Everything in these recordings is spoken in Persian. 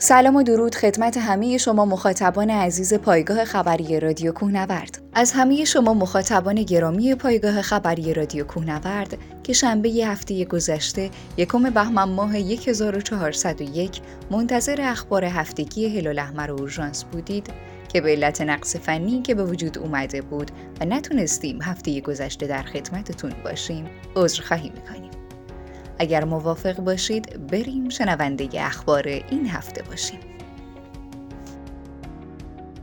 سلام و درود خدمت همه شما مخاطبان عزیز پایگاه خبری رادیو کوهنورد. از همه شما مخاطبان گرامی پایگاه خبری رادیو کوهنورد که شنبه هفته گذشته یکم بهمن ماه 1401 منتظر اخبار هفتگی هلال احمر اورژانس بودید که به علت نقص فنی که به وجود اومده بود و نتونستیم هفته گذشته در خدمتتون باشیم عذرخواهی می‌کنیم. اگر موافق باشید بریم شنونده اخبار این هفته باشیم.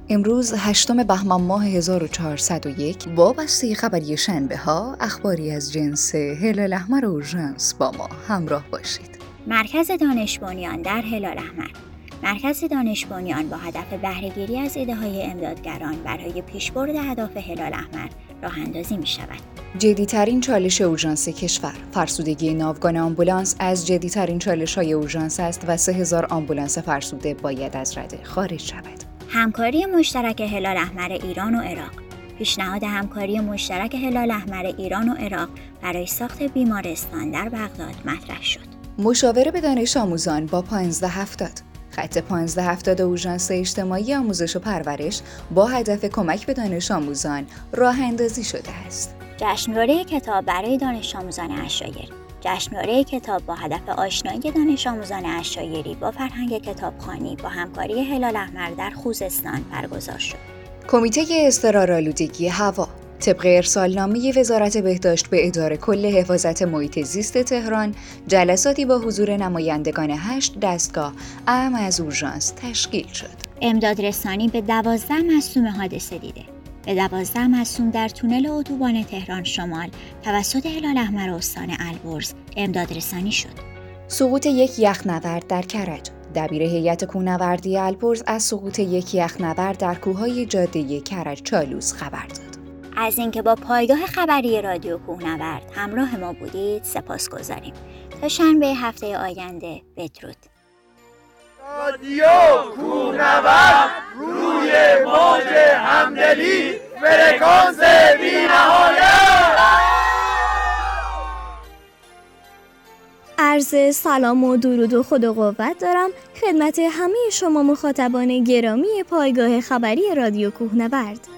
امروز هشتم بهمن ماه 1401 با بسته خبری شنبه ها اخباری از جنس هلال احمر و با ما همراه باشید. مرکز دانش در هلال احمر. مرکز دانش با هدف بهرهگیری از ایده های امدادگران برای پیشبرد اهداف هلال احمر. راه اندازی می شود. جدیترین چالش اورژانس کشور فرسودگی ناوگان آمبولانس از جدیترین چالش های اورژانس است و 3000 آمبولانس فرسوده باید از رده خارج شود. همکاری مشترک هلال احمر ایران و عراق پیشنهاد همکاری مشترک هلال احمر ایران و عراق برای ساخت بیمارستان در بغداد مطرح شد. مشاوره به دانش آموزان با 1570 خط 1570 اورژانس اجتماعی آموزش و پرورش با هدف کمک به دانش آموزان راه اندازی شده است. جشنواره کتاب برای دانش آموزان اشایر جشنواره کتاب با هدف آشنایی دانش آموزان اشایری با فرهنگ کتابخوانی با همکاری هلال احمر در خوزستان برگزار شد. کمیته استرارآلودگی هوا طبق ارسالنامه وزارت بهداشت به اداره کل حفاظت محیط زیست تهران جلساتی با حضور نمایندگان هشت دستگاه اهم از اورژانس تشکیل شد. امداد رسانی به دوازده مصوم حادثه دیده. به دوازده مصوم در تونل اتوبان تهران شمال توسط هلال احمر استان البرز امداد رسانی شد. سقوط یک یخنورد در کرج. دبیر هیئت کوهنوردی البرز از سقوط یک یخنورد در کوههای جاده کرج چالوس خبر داد. از اینکه با پایگاه خبری رادیو کوهنورد همراه ما بودید سپاس گذاریم تا شنبه هفته آینده بدرود. رادیو کوهنورد روی موج همدلی فرکانس عرض سلام و درود و خود و قوت دارم خدمت همه شما مخاطبان گرامی پایگاه خبری رادیو کوهنورد.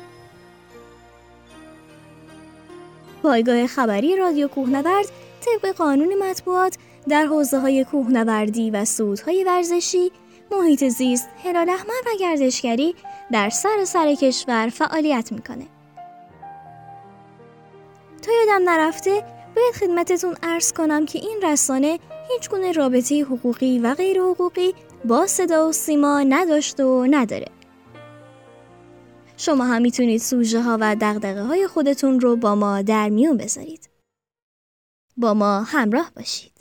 پایگاه خبری رادیو کوهنورد طبق قانون مطبوعات در حوزه های کوهنوردی و سودهای ورزشی، محیط زیست، هلال احمر و گردشگری در سر سر کشور فعالیت می‌کنه. تا یادم نرفته باید خدمتتون ارز کنم که این رسانه هیچ گونه رابطه حقوقی و غیر حقوقی با صدا و سیما نداشته و نداره. شما هم می‌تونید سوژه ها و دقدقه های خودتون رو با ما در میون بذارید. با ما همراه باشید.